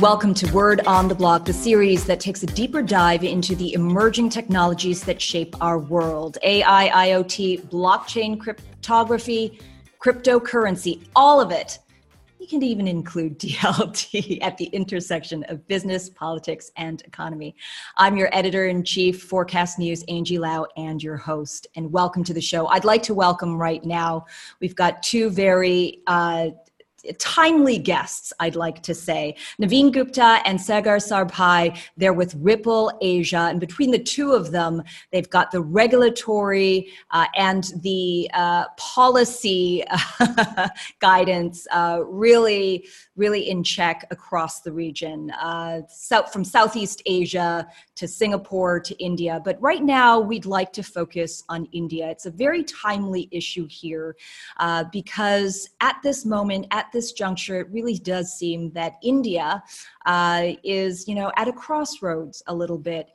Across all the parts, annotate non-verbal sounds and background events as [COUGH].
Welcome to Word on the Block, the series that takes a deeper dive into the emerging technologies that shape our world AI, IoT, blockchain, cryptography, cryptocurrency, all of it. You can even include [LAUGHS] DLT at the intersection of business, politics, and economy. I'm your editor in chief, Forkast News, Angie Lau, and your host. And welcome to the show. I'd like to welcome right now, we've got two very uh, timely guests, I'd like to say. Naveen Gupta and Sagar Sarbhai, they're with Ripple Asia. And between the two of them, they've got the regulatory uh, and the uh, policy [LAUGHS] guidance uh, really, really in check across the region, uh, south, from Southeast Asia to Singapore to India. But right now, we'd like to focus on India. It's a very timely issue here uh, because at this moment, at this juncture, it really does seem that India uh, is, you know, at a crossroads a little bit.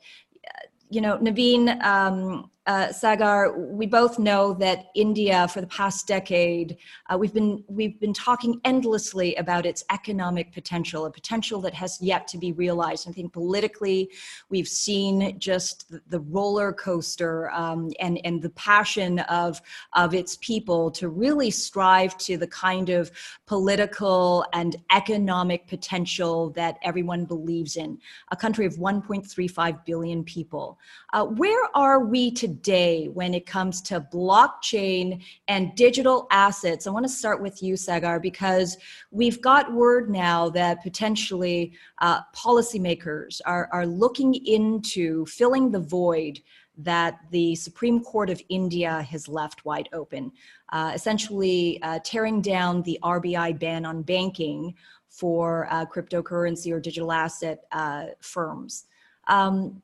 You know, Naveen, um, uh, Sagar, we both know that India, for the past decade, uh, we've been we've been talking endlessly about its economic potential, a potential that has yet to be realized. I think politically, we've seen just the, roller coaster um, and and the passion of of its people to really strive to the kind of political and economic potential that everyone believes in. A country of 1.35 billion people. Uh, where are we today? Today when it comes to blockchain and digital assets? I want to start with you, Sagar, because we've got word now that potentially uh, policymakers are, are looking into filling the void that the Supreme Court of India has left wide open, uh, essentially uh, tearing down the RBI ban on banking for uh, cryptocurrency or digital asset uh, firms. Um,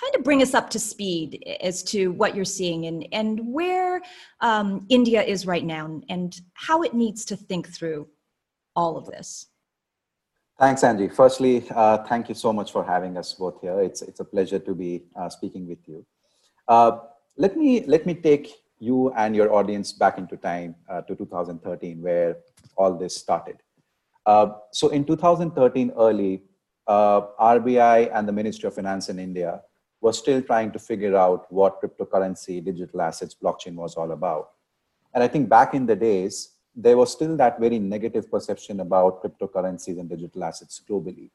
kind of bring us up to speed as to what you're seeing and, and where um, India is right now and how it needs to think through all of this. Thanks, Angie. Firstly, uh, thank you so much for having us both here. It's, it's a pleasure to be uh, speaking with you. Uh, let, me, let me take you and your audience back into time uh, to 2013, where all this started. Uh, so in 2013 early, uh, RBI and the Ministry of Finance in India was still trying to figure out what cryptocurrency, digital assets, blockchain was all about. And I think back in the days, there was still that very negative perception about cryptocurrencies and digital assets globally.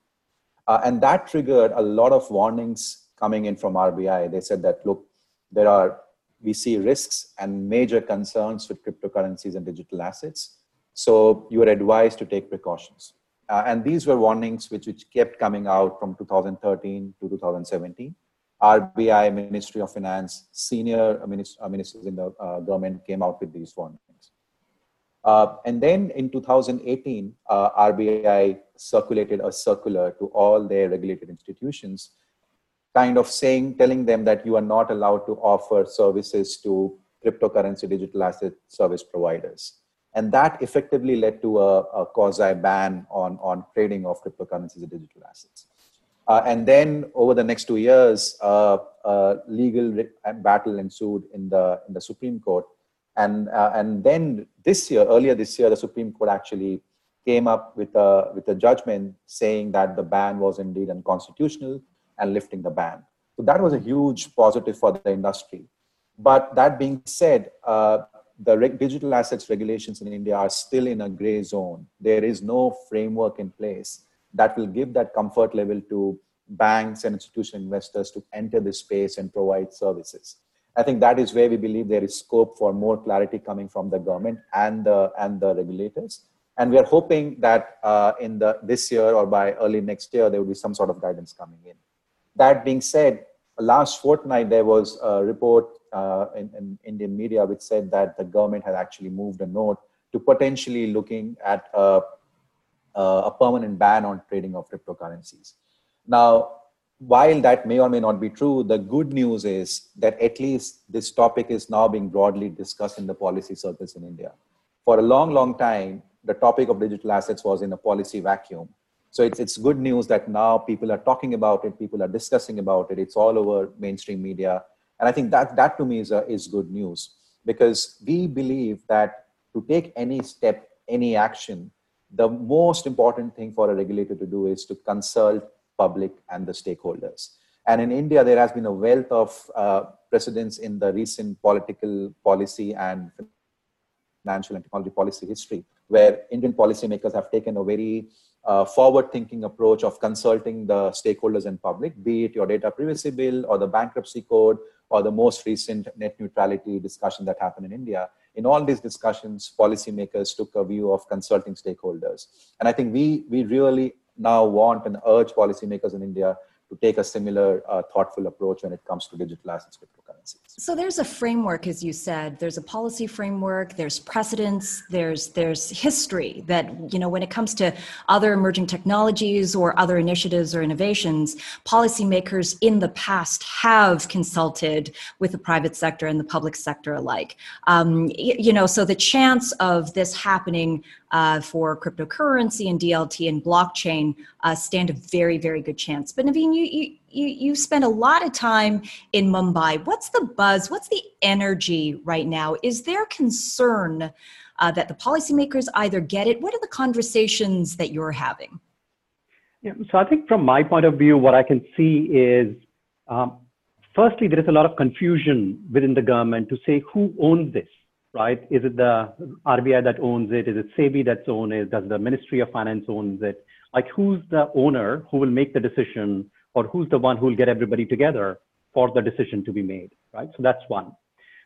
Uh, and that triggered a lot of warnings coming in from RBI. They said that, look, there are, we see risks and major concerns with cryptocurrencies and digital assets. So you are advised to take precautions. Uh, and these were warnings which, which kept coming out from 2013 to 2017. RBI, Ministry of Finance, senior ministers in the uh, government came out with these warnings. Uh, and then in 2018, uh, RBI circulated a circular to all their regulated institutions, kind of saying, telling them that you are not allowed to offer services to cryptocurrency digital asset service providers. And that effectively led to a, a quasi ban on, on trading of cryptocurrencies and digital assets. Uh, and then over the next two years, uh, uh, legal battle ensued in the in the Supreme Court, and uh, and then this year, earlier this year, the Supreme Court actually came up with a with a judgment saying that the ban was indeed unconstitutional and lifting the ban. So that was a huge positive for the industry. But that being said, uh, the digital assets regulations in India are still in a gray zone. There is no framework in place that will give that comfort level to banks and institutional investors to enter this space and provide services. I think that is where we believe there is scope for more clarity coming from the government and the and the regulators. And we are hoping that uh, in the this year or by early next year there will be some sort of guidance coming in. That being said, last fortnight there was a report uh, in, in Indian media which said that the government had actually moved a note to potentially looking at a uh, a permanent ban on trading of cryptocurrencies. Now, while that may or may not be true, the good news is that at least this topic is now being broadly discussed in the policy circles in India. For a long, long time, the topic of digital assets was in a policy vacuum. So it's, it's good news that now people are talking about it, people are discussing about it, it's all over mainstream media. And I think that, that to me is, a, is good news because we believe that to take any step, any action, the most important thing for a regulator to do is to consult public and the stakeholders. And in India, there has been a wealth of uh, precedents in the recent political policy and financial and technology policy history, where Indian policymakers have taken a very uh, forward thinking approach of consulting the stakeholders and public, be it your data privacy bill or the bankruptcy code or the most recent net neutrality discussion that happened in India. In all these discussions, policymakers took a view of consulting stakeholders. And I think we, we really now want and urge policymakers in India to take a similar uh, thoughtful approach when it comes to digital assets cryptocurrencies. So there's a framework as you said. There's a policy framework there's precedents there's there's history that you know when it comes to other emerging technologies or other initiatives or innovations policymakers in the past have consulted with the private sector and the public sector alike. Um, you know so the chance of this happening uh, for cryptocurrency and DLT and blockchain uh, stand a very, very good chance. But Naveen, you, you, you, you spend a lot of time in Mumbai. What's the buzz? What's the energy right now? Is there concern uh, that the policymakers either get it? What are the conversations that you're having? Yeah, so I think from my point of view, what I can see is um, firstly, there is a lot of confusion within the government to say who owns this right? Is it the RBI that owns it? Is it SEBI that's owns it? Does the Ministry of Finance owns it? Like who's the owner who will make the decision or who's the one who will get everybody together for the decision to be made, right? So that's one.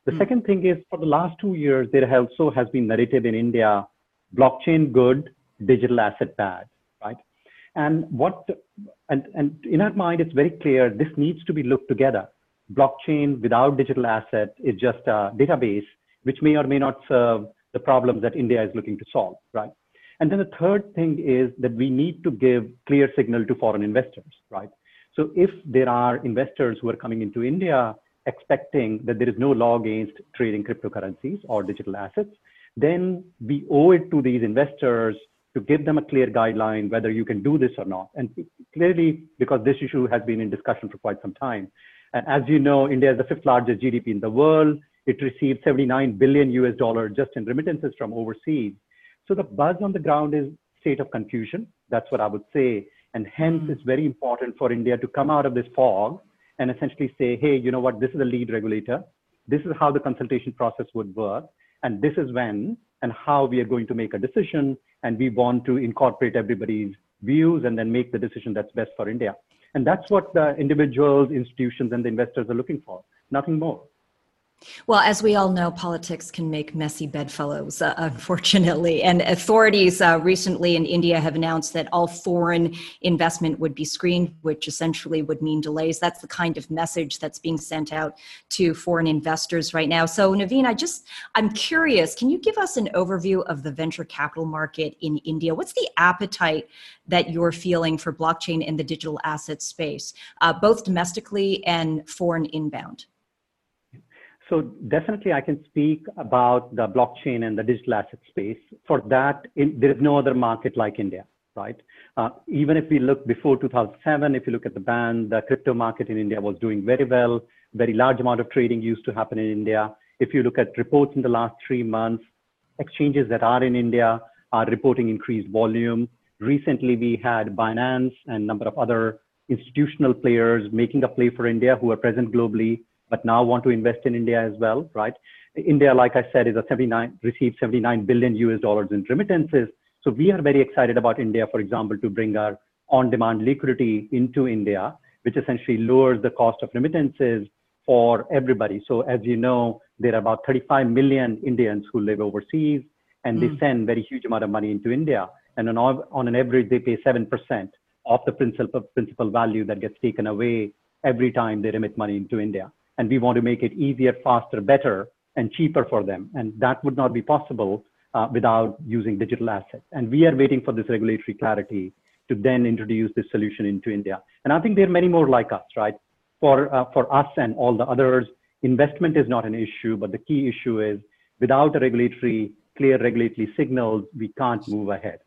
The mm. second thing is for the last two years, there also has been narrative in India, blockchain good, digital asset bad, right? And what, and, and in our mind, it's very clear this needs to be looked together. Blockchain without digital asset is just a database which may or may not serve the problems that India is looking to solve, right? And then the third thing is that we need to give clear signal to foreign investors, right? So if there are investors who are coming into India expecting that there is no law against trading cryptocurrencies or digital assets, then we owe it to these investors to give them a clear guideline whether you can do this or not. And clearly, because this issue has been in discussion for quite some time. And as you know, India is the fifth largest GDP in the world. It received 79 billion US dollar just in remittances from overseas. So the buzz on the ground is state of confusion. That's what I would say. And hence mm. it's very important for India to come out of this fog and essentially say, hey, you know what, this is the lead regulator. This is how the consultation process would work. And this is when and how we are going to make a decision. And we want to incorporate everybody's views and then make the decision that's best for India. And that's what the individuals, institutions, and the investors are looking for, nothing more. Well, as we all know, politics can make messy bedfellows, uh, unfortunately. And authorities uh, recently in India have announced that all foreign investment would be screened, which essentially would mean delays. That's the kind of message that's being sent out to foreign investors right now. So, Naveen, I just, I'm curious, can you give us an overview of the venture capital market in India? What's the appetite that you're feeling for blockchain in the digital asset space, uh, both domestically and foreign inbound? So definitely I can speak about the blockchain and the digital asset space. For that, in, there is no other market like India, right? Uh, even if we look before 2007, if you look at the ban, the crypto market in India was doing very well. Very large amount of trading used to happen in India. If you look at reports in the last three months, exchanges that are in India are reporting increased volume. Recently, we had Binance and a number of other institutional players making a play for India who are present globally but now want to invest in India as well, right? India, like I said, is a 79 received 79 billion US dollars in remittances. So we are very excited about India, for example, to bring our on-demand liquidity into India, which essentially lowers the cost of remittances for everybody. So as you know, there are about 35 million Indians who live overseas, and mm. they send very huge amount of money into India. And on, on an average, they pay 7% of the principal, principal value that gets taken away every time they remit money into India and we want to make it easier, faster, better, and cheaper for them. And that would not be possible uh, without using digital assets. And we are waiting for this regulatory clarity to then introduce this solution into India. And I think there are many more like us, right? For, uh, for us and all the others, investment is not an issue, but the key issue is without a regulatory, clear regulatory signals, we can't move ahead.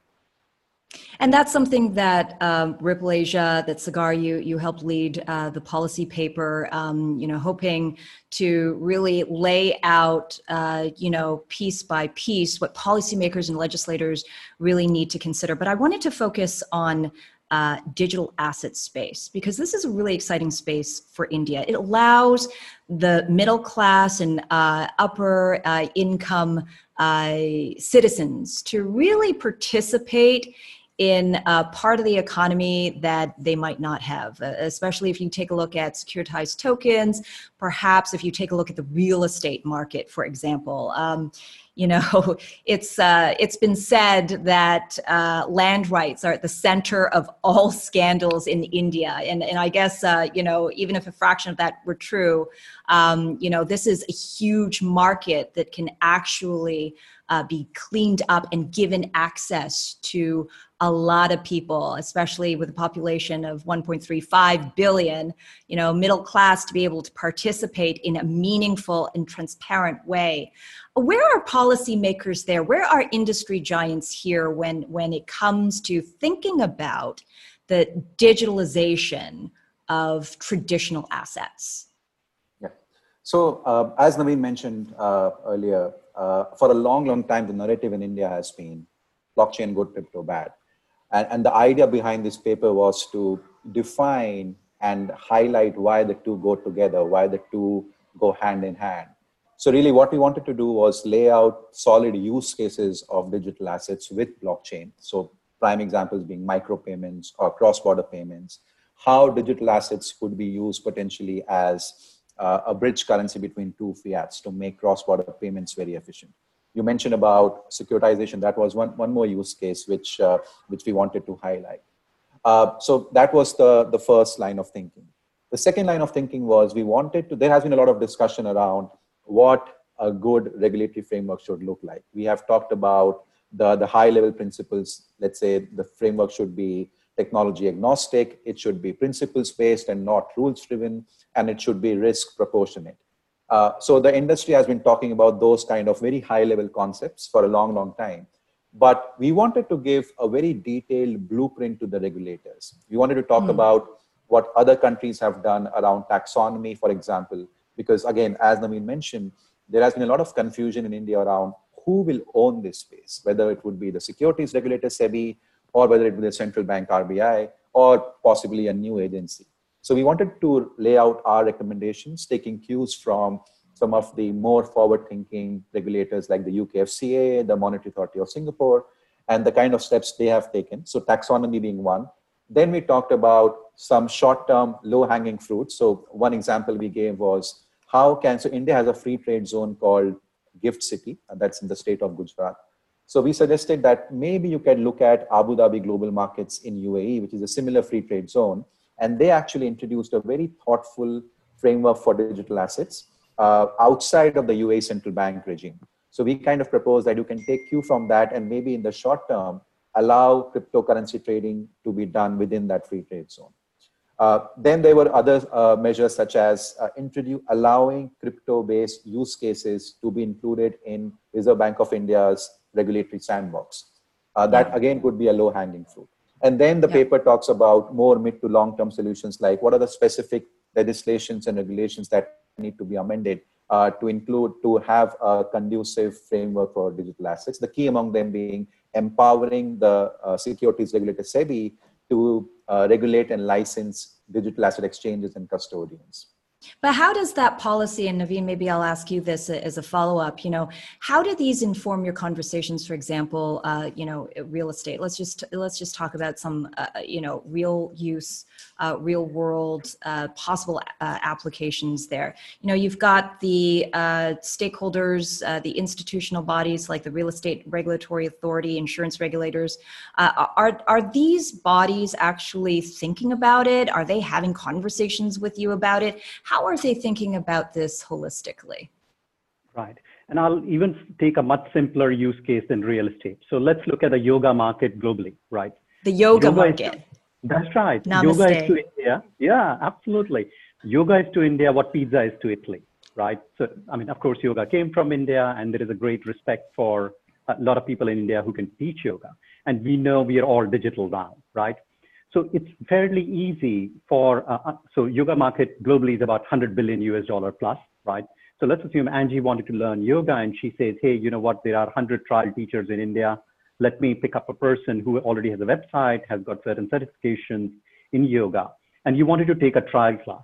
And that's something that um, Ripple Asia, that Sagar, you you helped lead uh, the policy paper. Um, you know, hoping to really lay out, uh, you know, piece by piece what policymakers and legislators really need to consider. But I wanted to focus on uh, digital asset space because this is a really exciting space for India. It allows the middle class and uh, upper uh, income uh, citizens to really participate in a part of the economy that they might not have, uh, especially if you take a look at securitized tokens, perhaps if you take a look at the real estate market, for example. Um, you know, [LAUGHS] it's uh, it's been said that uh, land rights are at the center of all [LAUGHS] scandals in India, and and I guess uh, you know even if a fraction of that were true, um, you know this is a huge market that can actually uh, be cleaned up and given access to a lot of people, especially with a population of 1.35 billion, you know, middle class to be able to participate in a meaningful and transparent way. Where are policymakers there? Where are industry giants here when, when it comes to thinking about the digitalization of traditional assets? Yeah. So, uh, as Naveen mentioned uh, earlier, uh, for a long, long time, the narrative in India has been blockchain good, crypto bad and, and the idea behind this paper was to define and highlight why the two go together, why the two go hand in hand. So really what we wanted to do was lay out solid use cases of digital assets with blockchain. So prime examples being micropayments or cross-border payments, how digital assets could be used potentially as uh, a bridge currency between two fiats to make cross-border payments very efficient you mentioned about securitization. That was one, one more use case which, uh, which we wanted to highlight. Uh, so that was the, the first line of thinking. The second line of thinking was we wanted to, there has been a lot of discussion around what a good regulatory framework should look like. We have talked about the, the high level principles. Let's say the framework should be technology agnostic, it should be principles based and not rules driven, and it should be risk proportionate. Uh, so the industry has been talking about those kind of very high level concepts for a long, long time. But we wanted to give a very detailed blueprint to the regulators. We wanted to talk mm. about what other countries have done around taxonomy, for example, because again, as Naveen mentioned, there has been a lot of confusion in India around who will own this space, whether it would be the securities regulator SEBI, or whether it be the central bank RBI, or possibly a new agency. So we wanted to lay out our recommendations, taking cues from some of the more forward-thinking regulators like the UKFCA, the Monetary Authority of Singapore, and the kind of steps they have taken. So taxonomy being one. Then we talked about some short-term, low-hanging fruit. So one example we gave was how can so India has a free trade zone called Gift City, and that's in the state of Gujarat. So we suggested that maybe you can look at Abu Dhabi Global Markets in UAE, which is a similar free trade zone, and they actually introduced a very thoughtful framework for digital assets uh, outside of the UAE central bank regime. So we kind of propose that you can take cue from that and maybe in the short term, allow cryptocurrency trading to be done within that free trade zone. Uh, then there were other uh, measures such as uh, introduce, allowing crypto-based use cases to be included in Reserve Bank of India's regulatory sandbox. Uh, that again could be a low-hanging fruit. And then the yeah. paper talks about more mid to long term solutions like what are the specific legislations and regulations that need to be amended uh, to include to have a conducive framework for digital assets. The key among them being empowering the uh, securities regulator SEBI to uh, regulate and license digital asset exchanges and custodians. But how does that policy, and Naveen, maybe I'll ask you this as a follow up, you know, how do these inform your conversations, for example, uh, you know, real estate? Let's just, let's just talk about some, uh, you know, real use, uh, real world uh, possible uh, applications there. You know, you've got the uh, stakeholders, the institutional bodies like the Real Estate Regulatory Authority, insurance regulators. are, are these bodies actually thinking about it? Are they having conversations with you about it? How are they thinking about this holistically? Right. And I'll even take a much simpler use case than real estate. So let's look at the yoga market globally, right? The yoga, yoga market. That's right. Namaste. Yoga is to India. Yeah, absolutely. Yoga is to India what pizza is to Italy, right? So, I mean, of course, yoga came from India, and there is a great respect for a lot of people in India who can teach yoga. And we know we are all digital now, right? So it's fairly easy for, uh, uh so yoga market globally is about 100 billion US dollar plus, right? So let's assume Angie wanted to learn yoga and she says, hey, you know what, there are 100 trial teachers in India. Let me pick up a person who already has a website, has got certain certifications in yoga, and you wanted to take a trial class.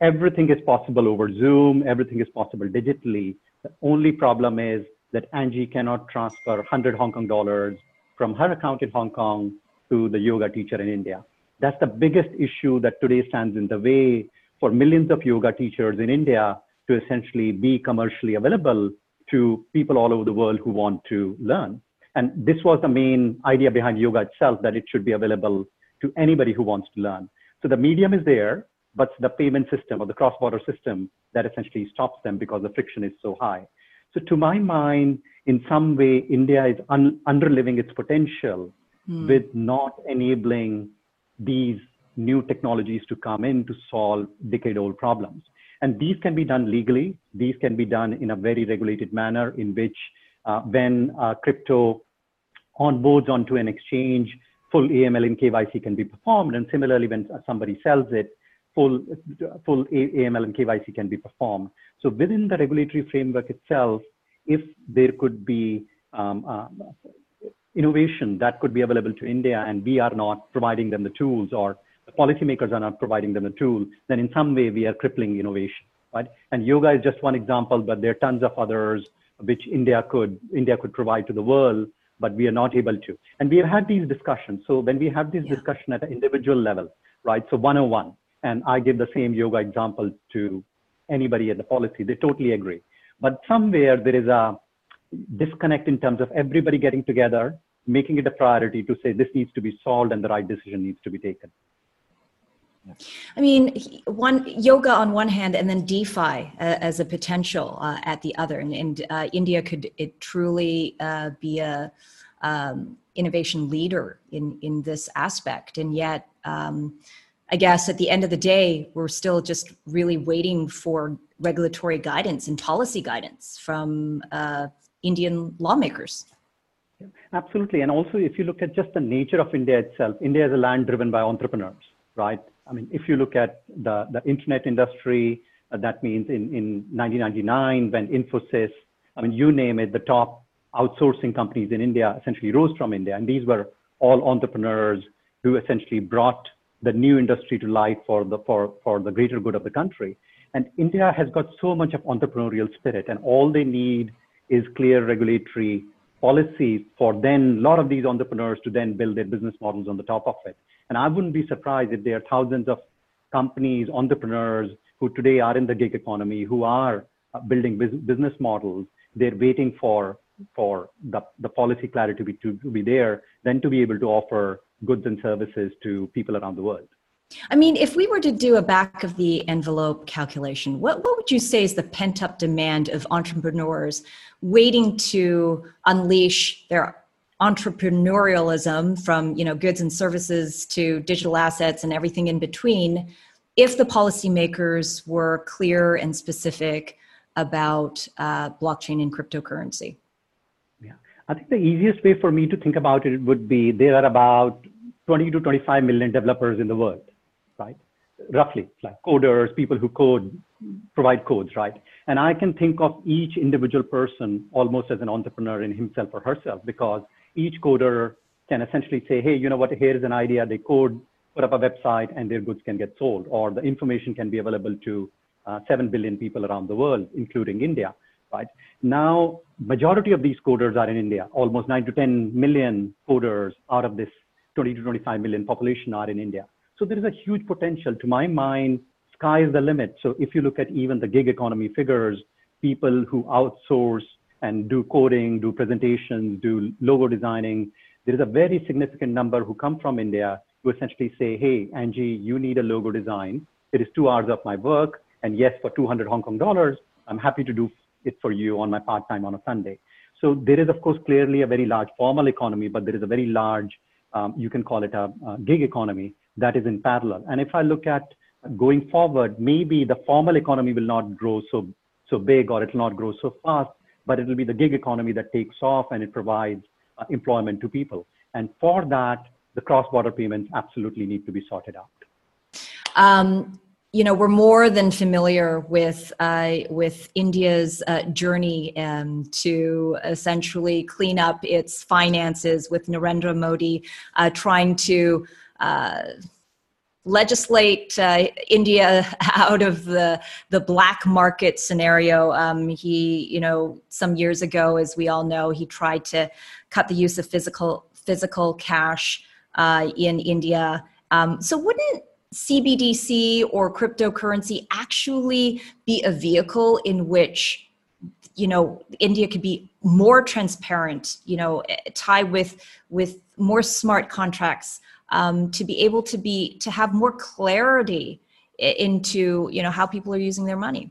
Everything is possible over Zoom, everything is possible digitally. The only problem is that Angie cannot transfer 100 Hong Kong dollars from her account in Hong Kong to the yoga teacher in India. That's the biggest issue that today stands in the way for millions of yoga teachers in India to essentially be commercially available to people all over the world who want to learn. And this was the main idea behind yoga itself, that it should be available to anybody who wants to learn. So the medium is there, but the payment system or the cross-border system that essentially stops them because the friction is so high. So to my mind, in some way, India is un- underliving its potential mm. with not enabling these new technologies to come in to solve decade-old problems. And these can be done legally. These can be done in a very regulated manner in which uh, when uh, crypto onboards onto an exchange, full AML and KYC can be performed. And similarly, when somebody sells it, full, full AML and KYC can be performed. So within the regulatory framework itself, if there could be um, uh, innovation that could be available to India and we are not providing them the tools or the policymakers are not providing them the tool, then in some way we are crippling innovation, right? And yoga is just one example, but there are tons of others which India could India could provide to the world, but we are not able to. And we have had these discussions. So when we have this yeah. discussion at an individual level, right? So 101, and I give the same yoga example to anybody at the policy, they totally agree. But somewhere there is a disconnect in terms of everybody getting together, making it a priority to say this needs to be solved and the right decision needs to be taken. I mean, one yoga on one hand, and then DeFi uh, as a potential uh, at the other, and, and uh, India could it truly uh, be a um, innovation leader in in this aspect, and yet. Um, I guess at the end of the day, we're still just really waiting for regulatory guidance and policy guidance from uh, Indian lawmakers. Absolutely. And also, if you look at just the nature of India itself, India is a land driven by entrepreneurs, right? I mean, if you look at the, the internet industry, uh, that means in, in 1999, when Infosys, I mean, you name it, the top outsourcing companies in India essentially rose from India. And these were all entrepreneurs who essentially brought the new industry to life for the, for, for the greater good of the country. And India has got so much of entrepreneurial spirit, and all they need is clear regulatory policies for then a lot of these entrepreneurs to then build their business models on the top of it. And I wouldn't be surprised if there are thousands of companies, entrepreneurs who today are in the gig economy, who are uh, building business models. They're waiting for for the, the policy clarity to be, to, to be there, then to be able to offer goods and services to people around the world. I mean, if we were to do a back of the envelope calculation, what, what would you say is the pent up demand of entrepreneurs waiting to unleash their entrepreneurialism from you know goods and services to digital assets and everything in between if the policymakers were clear and specific about uh, blockchain and cryptocurrency? Yeah. I think the easiest way for me to think about it would be there are about 20 to 25 million developers in the world right? Roughly, like coders, people who code, provide codes, right? And I can think of each individual person almost as an entrepreneur in himself or herself because each coder can essentially say, hey, you know what, here's an idea, they code, put up a website, and their goods can get sold, or the information can be available to uh, 7 billion people around the world, including India, right? Now, majority of these coders are in India. Almost 9 to 10 million coders out of this 20 to 25 million population are in India. So there is a huge potential. To my mind, sky is the limit. So if you look at even the gig economy figures, people who outsource and do coding, do presentations, do logo designing, there is a very significant number who come from India who essentially say, hey, Angie, you need a logo design. It is two hours of my work. And yes, for 200 Hong Kong dollars, I'm happy to do it for you on my part time on a Sunday. So there is, of course, clearly a very large formal economy, but there is a very large, um, you can call it a, a gig economy that is in parallel. And if I look at going forward, maybe the formal economy will not grow so so big or it will not grow so fast, but it'll be the gig economy that takes off and it provides uh, employment to people. And for that, the cross-border payments absolutely need to be sorted out. Um, you know, we're more than familiar with uh, with India's uh, journey um, to essentially clean up its finances, with Narendra Modi uh, trying to uh, legislate uh, India [LAUGHS] out of the the black market scenario. Um, he, you know, some years ago, as we all know, he tried to cut the use of physical physical cash uh, in India. Um, so, wouldn't CBDC or cryptocurrency actually be a vehicle in which you know india could be more transparent you know eh, tie with with more smart contracts um, to be able to be to have more clarity into you know how people are using their money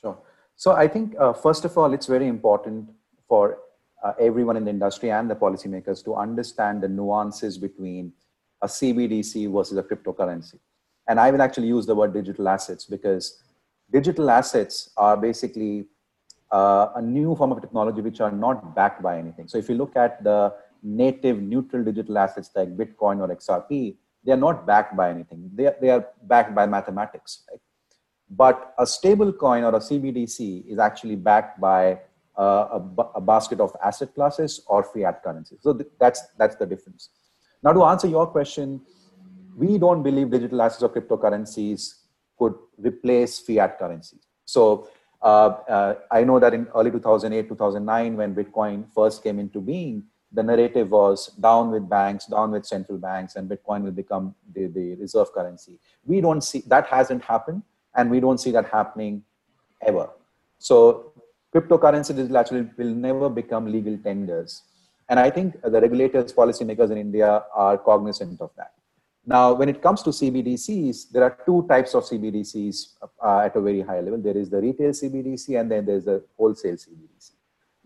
sure so i think uh, first of all it's very important for uh, everyone in the industry and the policymakers to understand the nuances between a CBDC versus a cryptocurrency. And I will actually use the word digital assets because digital assets are basically uh, a new form of technology which are not backed by anything. So if you look at the native neutral digital assets like Bitcoin or XRP, they are not backed by anything. They are, they are backed by mathematics. Right? But a stable coin or a CBDC is actually backed by uh, a, a, basket of asset classes or fiat currencies. So th- that's, that's the difference. Now, to answer your question, we don't believe digital assets or cryptocurrencies could replace fiat currencies. So uh, uh, I know that in early 2008, 2009, when Bitcoin first came into being, the narrative was down with banks, down with central banks, and Bitcoin will become the, the reserve currency. We don't see that hasn't happened, and we don't see that happening ever. So cryptocurrency digital actually will never become legal tenders and I think the regulators, policymakers in India are cognizant of that. Now, when it comes to CBDCs, there are two types of CBDCs uh, at a very high level. There is the retail CBDC, and then there's the wholesale CBDC.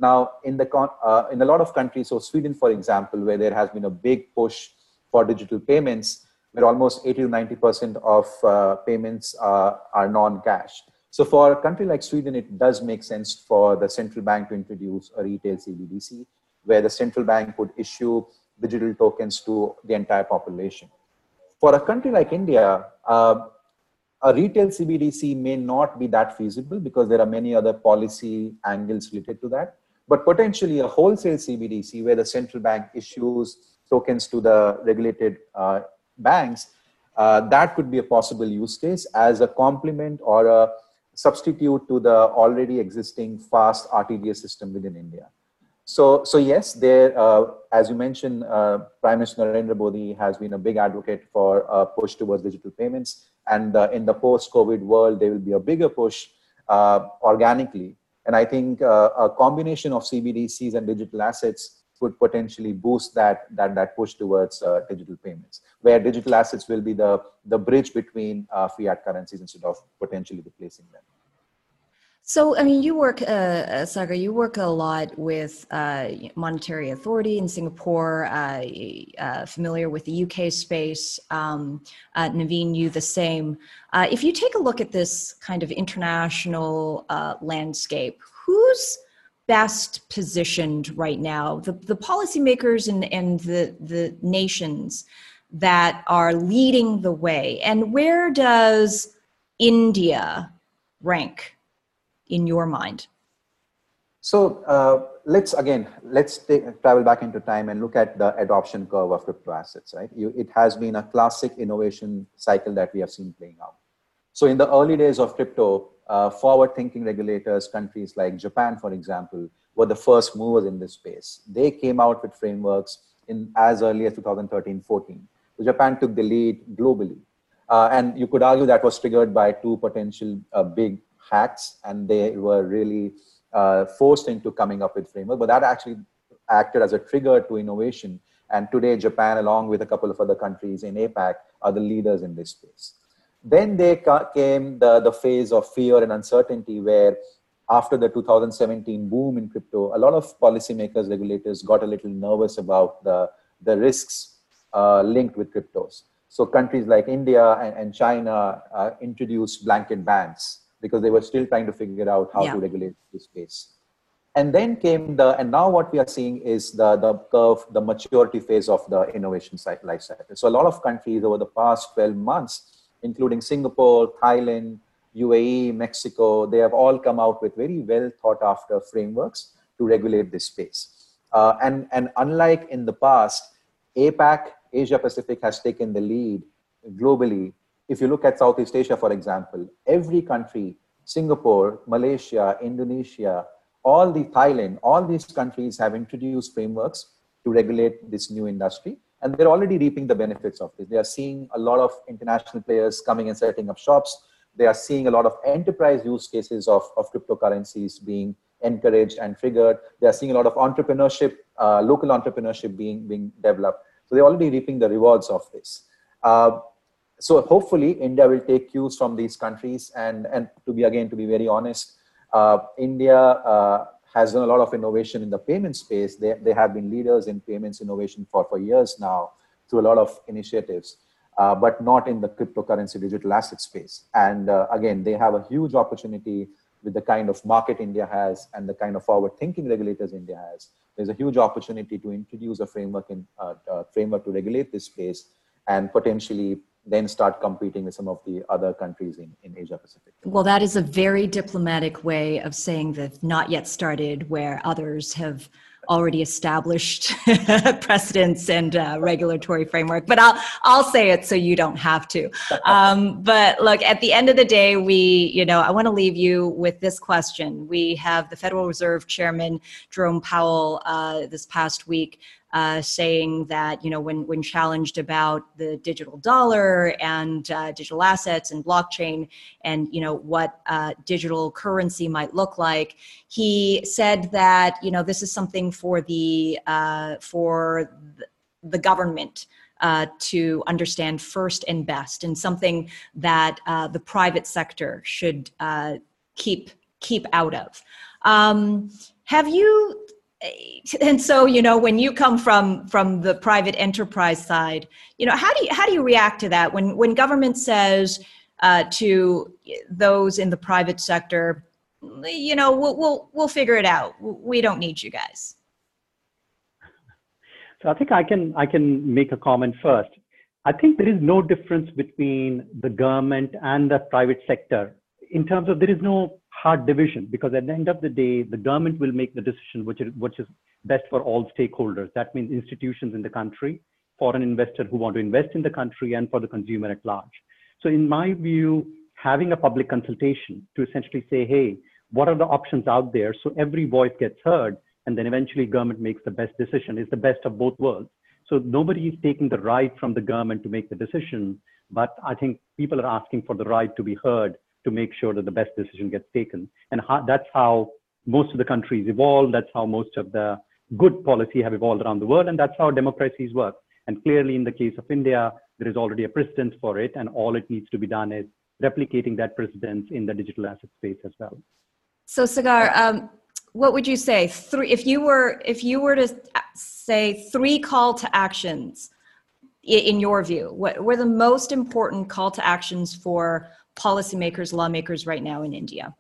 Now, in the uh, in a lot of countries, so Sweden, for example, where there has been a big push for digital payments, where almost 80 to 90 percent of uh, payments uh, are non-cash. So, for a country like Sweden, it does make sense for the central bank to introduce a retail CBDC where the central bank would issue digital tokens to the entire population. For a country like India, uh, a retail CBDC may not be that feasible because there are many other policy angles related to that. But potentially a wholesale CBDC where the central bank issues tokens to the regulated uh, banks, uh, that could be a possible use case as a complement or a substitute to the already existing fast RTGS system within India. So, so yes, there, uh, as you mentioned, uh, Prime Minister Narendra Modi has been a big advocate for a push towards digital payments. And uh, in the post-COVID world, there will be a bigger push uh, organically. And I think uh, a combination of CBDCs and digital assets could potentially boost that, that, that push towards uh, digital payments, where digital assets will be the, the bridge between fiat currencies instead of potentially replacing them. So, I mean, you work, uh, uh, Sagar, you work a lot with uh, Monetary Authority in Singapore, uh, uh familiar with the UK space. Um, uh, Naveen, you the same. if you take a look at this kind of international landscape, who's best positioned right now? The, the policymakers and, and the, the nations that are leading the way. And where does India rank? In your mind? So uh, let's again let's take, travel back into time and look at the adoption curve of crypto assets. Right, you, it has been a classic innovation cycle that we have seen playing out. So in the early days of crypto, uh, forward-thinking regulators, countries like Japan, for example, were the first movers in this space. They came out with frameworks in as early as 2013-14. So Japan took the lead globally, uh, and you could argue that was triggered by two potential uh, big hacks and they were really uh, forced into coming up with framework but that actually acted as a trigger to innovation. And today japan along with a couple of other countries in apac are the leaders in this space. Then they came the, the phase of fear and uncertainty where after the 2017 boom in crypto a lot of policymakers regulators got a little nervous about the, the risks uh, linked with cryptos. So countries like india and, and china uh, introduced blanket bans because they were still trying to figure out how yeah. to regulate this space. And then came the, and now what we are seeing is the, the curve, the maturity phase of the innovation life cycle. So a lot of countries over the past 12 months, including Singapore, Thailand, UAE, Mexico, they have all come out with very well thought after frameworks to regulate this space. Uh, and, and unlike in the past, APAC, Asia Pacific has taken the lead globally. If you look at Southeast Asia, for example, every country, Singapore, Malaysia, Indonesia, all the Thailand, all these countries have introduced frameworks to regulate this new industry. And they're already reaping the benefits of this. They are seeing a lot of international players coming and setting up shops. They are seeing a lot of enterprise use cases of, of cryptocurrencies being encouraged and triggered. They are seeing a lot of entrepreneurship, uh, local entrepreneurship being, being developed. So they're already reaping the rewards of this. Uh, so hopefully India will take cues from these countries. And, and to be, again, to be very honest, uh, India uh, has done a lot of innovation in the payment space. They, they have been leaders in payments innovation for, for years now through a lot of initiatives. Uh, but not in the cryptocurrency digital asset space. And uh, again, they have a huge opportunity with the kind of market India has and the kind of forward thinking regulators India has. There's a huge opportunity to introduce a framework in uh, uh, framework to regulate this space and potentially then start competing with some of the other countries in, in Asia Pacific. Well, that is a very diplomatic way of saying that not yet started where others have already established [LAUGHS] precedents and uh, regulatory framework but i'll i'll say it so you don't have to [LAUGHS] um, but look at the end of the day we you know i want to leave you with this question we have the federal reserve chairman jerome powell uh, this past week uh, saying that you know when when challenged about the digital dollar and uh, digital assets and blockchain and you know what uh, digital currency might look like, he said that you know this is something for the uh, for the government. Uh, to understand first and best, and something that uh, the private sector should keep keep out of. Um, have you [LAUGHS] and so you know when you come from from the private enterprise side you know how do you how do you react to that? When when government says uh, to those in the private sector you know we'll we'll we'll figure it out. We don't need you guys. So i think i can i can make a comment first. I think there is no difference between the government and the private sector. In terms of there is no hard division because at the end of the day, the government will make the decision which is, which is best for all stakeholders. That means institutions in the country, foreign investors who want to invest in the country, and for the consumer at large. So, in my view, having a public consultation to essentially say, hey, what are the options out there? So every voice gets heard, and then eventually government makes the best decision is the best of both worlds. So nobody is taking the right from the government to make the decision, but I think people are asking for the right to be heard to make sure that the best decision gets taken. And how, that's how most of the countries evolve. That's how most of the good policy have evolved around the world. And that's how democracies work. And clearly, in the case of India, there is already a precedent for it. And all it needs to be done is replicating that precedent in the digital asset space as well. So, Sagar, um, what would you say? Three, if you were if you were to say three call to actions in your view, what were the most important call to actions for policymakers, lawmakers right now in India?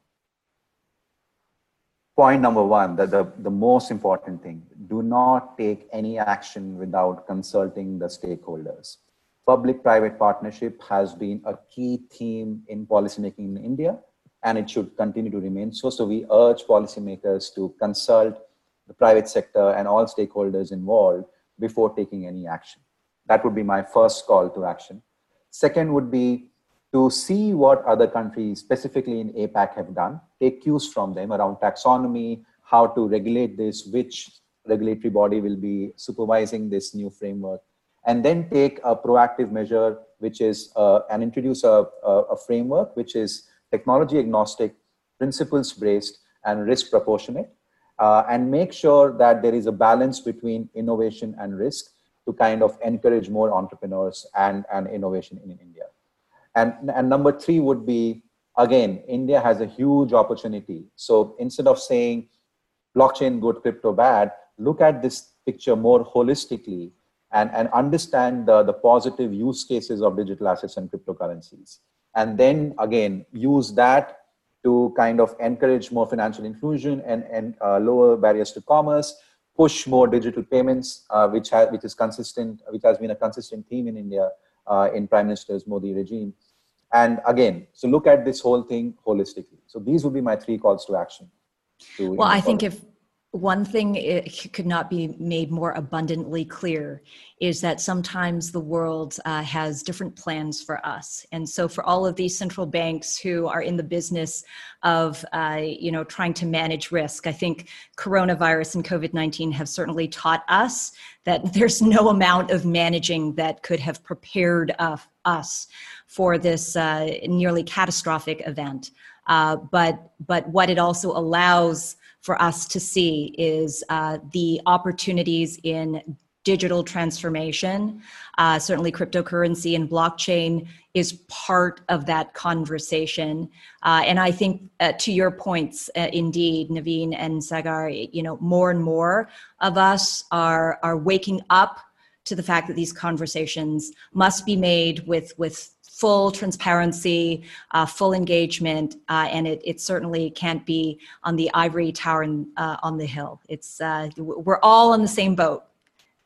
Point number one, the, the, the most important thing do not take any action without consulting the stakeholders. Public private partnership has been a key theme in policymaking in India, and it should continue to remain so. So, we urge policymakers to consult the private sector and all stakeholders involved before taking any action. That would be my first call to action. Second would be to see what other countries, specifically in APAC, have done, take cues from them around taxonomy, how to regulate this, which regulatory body will be supervising this new framework, and then take a proactive measure, which is uh, and introduce a, a, a framework which is technology agnostic, principles based, and risk proportionate, uh, and make sure that there is a balance between innovation and risk to kind of encourage more entrepreneurs and, and innovation in India. And, and number three would be again, India has a huge opportunity. So instead of saying blockchain good, crypto bad, look at this picture more holistically and, and understand the, the positive use cases of digital assets and cryptocurrencies. And then again, use that to kind of encourage more financial inclusion and, and uh, lower barriers to commerce, push more digital payments, uh, which, has, which is consistent, which has been a consistent theme in India uh, in Prime Minister's Modi regime. And again, so look at this whole thing holistically. So these would be my three calls to action. To well, I think if one thing it could not be made more abundantly clear is that sometimes the world uh, has different plans for us. And so for all of these central banks who are in the business of uh, you know trying to manage risk i think coronavirus and covid-19 have certainly taught us that [LAUGHS] there's no amount of managing that could have prepared uh, us for this uh, nearly catastrophic event. Uh, but but what it also allows for us to see is uh, the opportunities in digital transformation. Uh, certainly, cryptocurrency and blockchain is part of that conversation. Uh, and I think, uh, to your points, uh, indeed, Naveen and Sagar, you know, more and more of us are are waking up to the fact that these conversations must be made with with full transparency, uh, full engagement, uh, and it, it, certainly can't be on the ivory tower and, uh, on the hill. It's uh, we're all in the same boat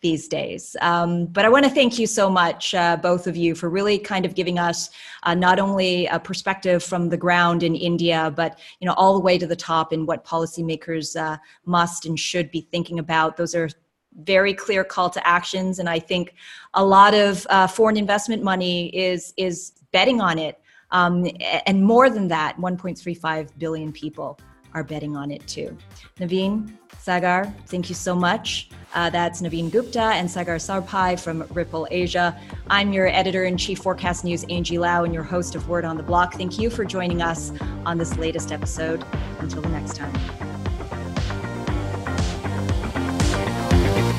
these days. Um, but I want to thank you so much, uh, both of you, for really kind of giving us uh, not only a perspective from the ground in India, but you know all the way to the top in what policymakers must and should be thinking about. Those are very clear call to actions. And i think a lot of uh, foreign investment money is is betting on it. Um, and more than that 1.35 billion people are betting on it too. Naveen sagar thank you so much. Uh, that's naveen gupta and sagar Sarbhai from ripple asia. I'm your editor-in-chief Forkast news angie lau and your host of word on the block. Thank you for joining us on this latest episode. Until the next time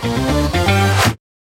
Thank you.